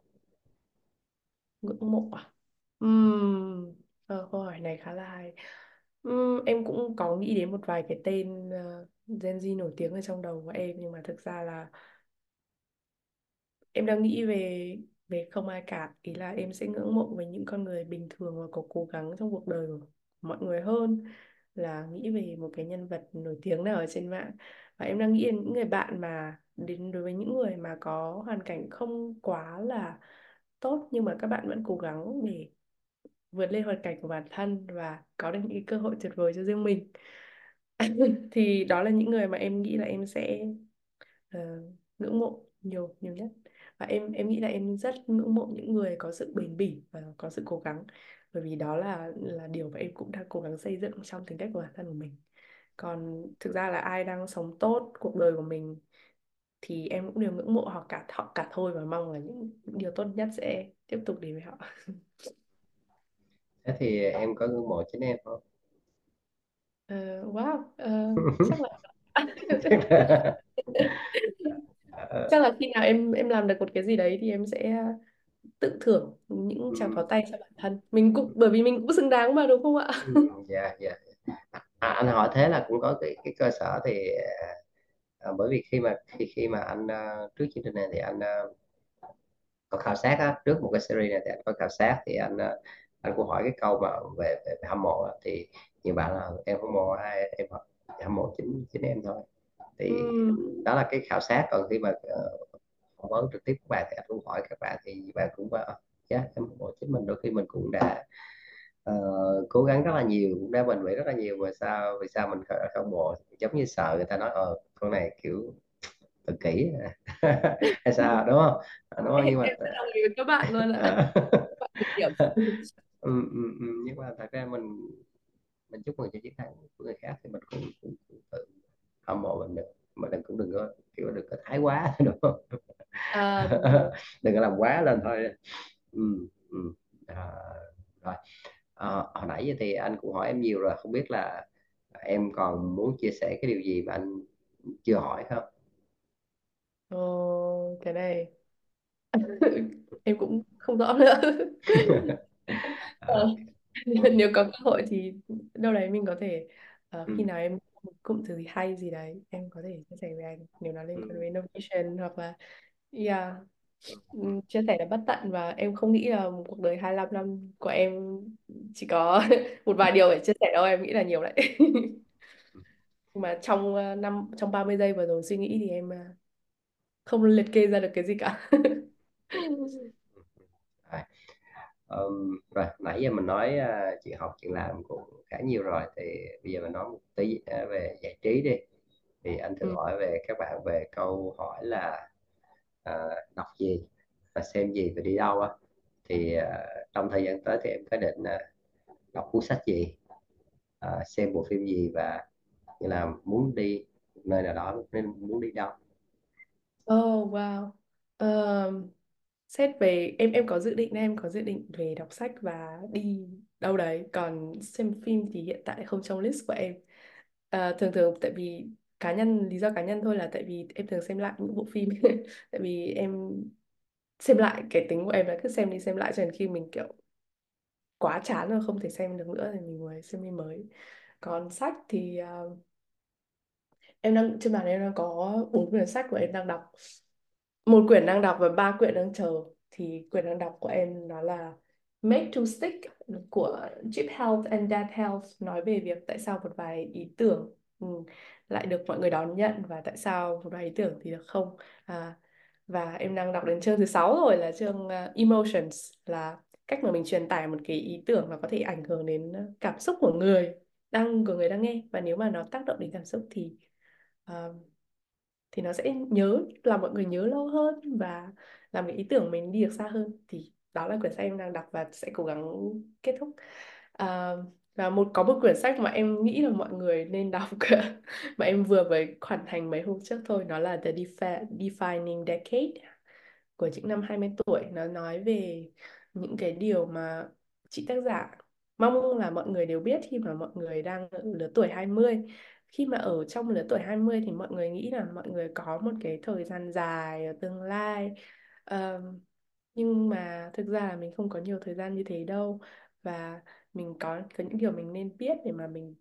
Ngưỡng mộ à? Ừm, ờ, câu hỏi này khá là hay. Ừm, em cũng có nghĩ đến một vài cái tên ờ, Gen Z nổi tiếng ở trong đầu của em nhưng mà thực ra là em đang nghĩ về về không ai cả. Ý là em sẽ ngưỡng mộ với những con người bình thường và có cố gắng trong cuộc đời của mọi người hơn là nghĩ về một cái nhân vật nổi tiếng nào ở trên mạng. Và em đang nghĩ đến những người bạn mà đến đối với những người mà có hoàn cảnh không quá là tốt nhưng mà các bạn vẫn cố gắng để vượt lên hoàn cảnh của bản thân và có được những cái cơ hội tuyệt vời cho riêng mình. [LAUGHS] Thì đó là những người mà em nghĩ là em sẽ uh, ngưỡng mộ nhiều nhiều nhất. Và em em nghĩ là em rất ngưỡng mộ những người có sự bền bỉ và có sự cố gắng bởi vì đó là là điều mà em cũng đang cố gắng xây dựng trong tính cách của bản thân của mình. Còn thực ra là ai đang sống tốt cuộc đời của mình thì em cũng đều ngưỡng mộ họ cả họ cả thôi và mong là những, những điều tốt nhất sẽ tiếp tục đến với họ. Thế thì em có ngưỡng mộ chính em không? Ờ, wow ờ, [LAUGHS] chắc là [LAUGHS] [LAUGHS] chắc là khi nào em em làm được một cái gì đấy thì em sẽ tự thưởng những tràng pháo ừm, tay cho bản thân. Mình cũng bởi vì mình cũng xứng đáng mà đúng không ạ? Ừm, [LAUGHS] dạ dạ. À, anh hỏi thế là cũng có cái cái cơ sở thì à, bởi vì khi mà khi khi mà anh à, trước chương trình này thì anh à, có khảo sát á, trước một cái series này thì anh có khảo sát thì anh à, anh cũng hỏi cái câu mà về, về, về hâm mộ á, thì nhiều bạn là em hâm mộ ai? Em hâm mộ chính chính em thôi. Thì Ừm, đó là cái khảo sát còn khi mà ờ, phỏng vấn trực tiếp các bạn thì anh cũng hỏi các bạn thì bạn cũng bảo dạ em mộ chính mình đôi khi mình cũng đã ờ, cố gắng rất là nhiều cũng đã bền bỉ rất là nhiều mà sao vì sao mình không, mộ giống như sợ người ta nói ờ con này kiểu tự kỷ à. [LAUGHS] hay sao đúng không À, đúng không nhưng mà em rất đồng ý với các bạn luôn ạ [LAUGHS] ừ, [LAUGHS] ừ. nhưng mà thật ra mình mình chúc mừng cho chiến thắng của người khác thì mình cũng, cũng, cũng tự hâm mộ mình được mà đừng cũng đừng có kiểu đừng có thái quá đúng không à, rồi [LAUGHS] đừng có làm quá lên thôi. Ừ, ừ. À, rồi. À, hồi nãy giờ thì anh cũng hỏi em nhiều rồi không biết là em còn muốn chia sẻ cái điều gì mà anh chưa hỏi không? Ồ, cái này. [LAUGHS] Em cũng không rõ nữa. [LAUGHS] Ờ, à, nếu có cơ hội thì đâu đấy mình có thể ờ, ừ, khi nào em có một cụm từ gì hay gì đấy em có thể chia sẻ với anh. Nếu nó liên ừ, quan đến innovation hoặc là yeah, ừ, ừm, chia sẻ là bất tận và em không nghĩ là một cuộc đời 25 năm của em chỉ có [LAUGHS] một vài điều để chia sẻ đâu em nghĩ là nhiều đấy nhưng [LAUGHS] mà trong ờ, năm trong 30 giây vừa rồi suy nghĩ thì em ờ, không liệt kê ra được cái gì cả [LAUGHS] Rồi. Ừm, rồi nãy giờ mình nói à, chuyện học chuyện làm cũng khá nhiều rồi thì bây giờ mình nói một tí à, về giải trí đi thì anh thường ừ. hỏi về các bạn về câu hỏi là Ờ, uh, đọc gì và xem gì và đi đâu á. Thì uh, trong thời gian tới thì em có định uh, đọc cuốn sách gì uh, xem bộ phim gì và như là muốn đi nơi nào đó nên muốn đi đâu? Oh wow. Um, xét về em em có dự định em có dự định về đọc sách và đi đâu đấy. Còn xem phim thì hiện tại không trong list của em. Ờ, thường thường tại vì cá nhân lý do cá nhân thôi là tại vì em thường xem lại những bộ phim. [LAUGHS] Tại vì em xem lại cái tính của em là cứ xem đi xem lại cho đến khi mình kiểu quá chán rồi không thể xem được nữa thì mình mới xem phim mới. Còn sách thì uh, em đang trên bàn em đang có bốn quyển sách của em đang đọc. Một quyển đang đọc và ba quyển đang chờ. Thì quyển đang đọc của em đó là Make to Stick của Chip Health and Dad Health nói về việc tại sao một vài ý tưởng ừ, lại được mọi người đón nhận và tại sao một vài ý tưởng thì được không? À, và em đang đọc đến chương thứ sáu rồi là chương uh, Emotions là cách mà mình truyền tải một cái ý tưởng mà có thể ảnh hưởng đến à, cảm xúc của người đang của người đang nghe. Và nếu mà nó tác động đến cảm xúc thì uh, thì nó sẽ nhớ làm mọi người nhớ lâu hơn và làm cái ý tưởng mình đi được xa hơn. Thì đó là quyển sách em đang đọc và sẽ cố gắng kết thúc. Uh, và một có một quyển sách mà em nghĩ là mọi người nên đọc [LAUGHS] mà em vừa mới hoàn thành mấy hôm trước thôi nó là The Defi Defining Decade của những năm 20 tuổi. Nó nói về những cái điều mà chị tác giả mong là mọi người đều biết khi mà mọi người đang ở lứa tuổi 20 khi mà ở trong lứa tuổi 20 thì mọi người nghĩ là mọi người có một cái thời gian dài ở tương lai. Ờm, nhưng mà thực ra là mình không có nhiều thời gian như thế đâu. Và mình có có những điều mình nên biết để mà mình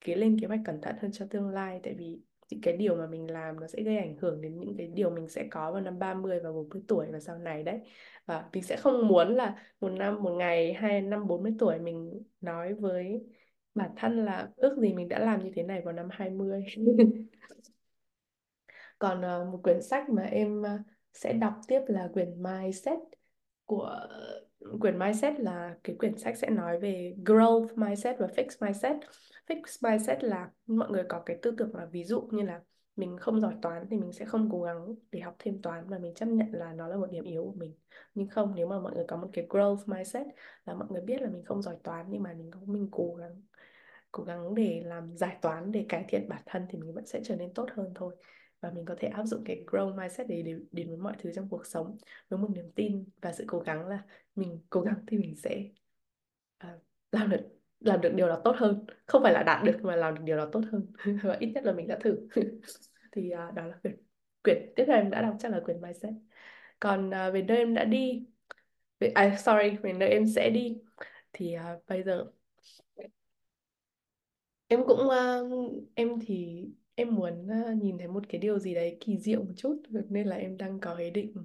kế lên kế hoạch cẩn thận hơn cho tương lai. Tại vì những cái điều mà mình làm nó sẽ gây ảnh hưởng đến những cái điều mình sẽ có vào năm 30 và 40 tuổi và sau này đấy. Và mình sẽ không muốn là một năm, một ngày hai năm 40 tuổi mình nói với bản thân là ước gì mình đã làm như thế này vào năm 20 [LAUGHS] còn ờ, một quyển sách mà em ờ, sẽ đọc tiếp là quyển Mindset của quyển Mindset là cái quyển sách sẽ nói về growth mindset và fixed mindset. Fixed mindset là mọi người có cái tư tưởng là ví dụ như là mình không giỏi toán thì mình sẽ không cố gắng để học thêm toán và mình chấp nhận là nó là một điểm yếu của mình. Nhưng không, nếu mà mọi người có một cái growth mindset là mọi người biết là mình không giỏi toán nhưng mà mình mình cố gắng cố gắng để làm giải toán để cải thiện bản thân thì mình vẫn sẽ trở nên tốt hơn thôi và mình có thể áp dụng cái growth mindset để đến, đến với mọi thứ trong cuộc sống với một niềm tin và sự cố gắng là mình cố gắng thì mình sẽ uh, làm được làm được điều đó tốt hơn. Không phải là đạt được mà làm được điều đó tốt hơn. [LAUGHS] Và ít nhất là mình đã thử. [LAUGHS] Thì uh, đó là quyển quyển tiếp theo em đã đọc chắc là quyển mindset. Còn uh, về nơi em đã đi về, à, sorry về nơi em sẽ đi thì uh, bây giờ em cũng uh, em thì em muốn ờ, nhìn thấy một cái điều gì đấy kỳ diệu một chút nên là em đang có ý định ừ,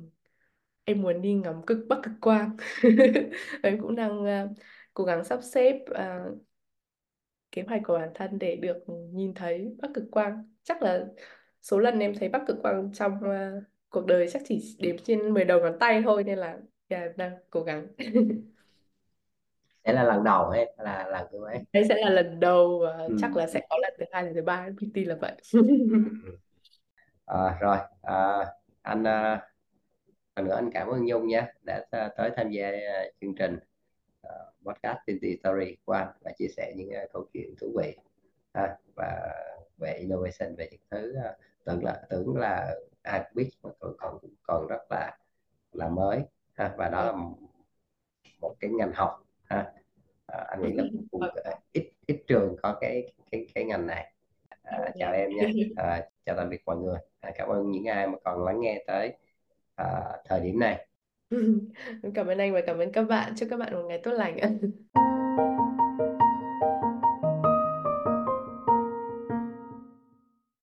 em muốn đi ngắm cực Bắc cực quang. [LAUGHS] Em cũng đang uh, cố gắng sắp xếp uh, kế hoạch của bản thân để được nhìn thấy Bắc cực quang. Chắc là số lần em thấy Bắc cực quang trong uh, cuộc đời chắc chỉ đếm trên 10 đầu ngón tay thôi nên là yeah, em đang cố gắng. [LAUGHS] sẽ là lần đầu hay là lần thứ mấy? Đây sẽ là lần đầu và ừ. chắc là sẽ có lần thứ hai lần thứ ba tin là vậy. À, rồi à, anh à, lần nữa anh cảm ơn Nhung nha đã tới tham gia à, chương trình uh, podcast Tinty Story của anh và chia sẻ những uh, câu chuyện thú vị. Ha, và về innovation về những thứ uh, tưởng là tưởng là ai cũng biết mà còn còn còn rất là là mới. Ha, và đó là một cái ngành học ha à, anh nghĩ là cũng, cũng ít ít trường có cái cái cái ngành này. À, chào em nha. À, chào tạm biệt mọi người. À, cảm ơn những ai mà còn lắng nghe tới à, thời điểm này. [LAUGHS] Cảm ơn anh và cảm ơn các bạn. Chúc các bạn một ngày tốt lành [LAUGHS]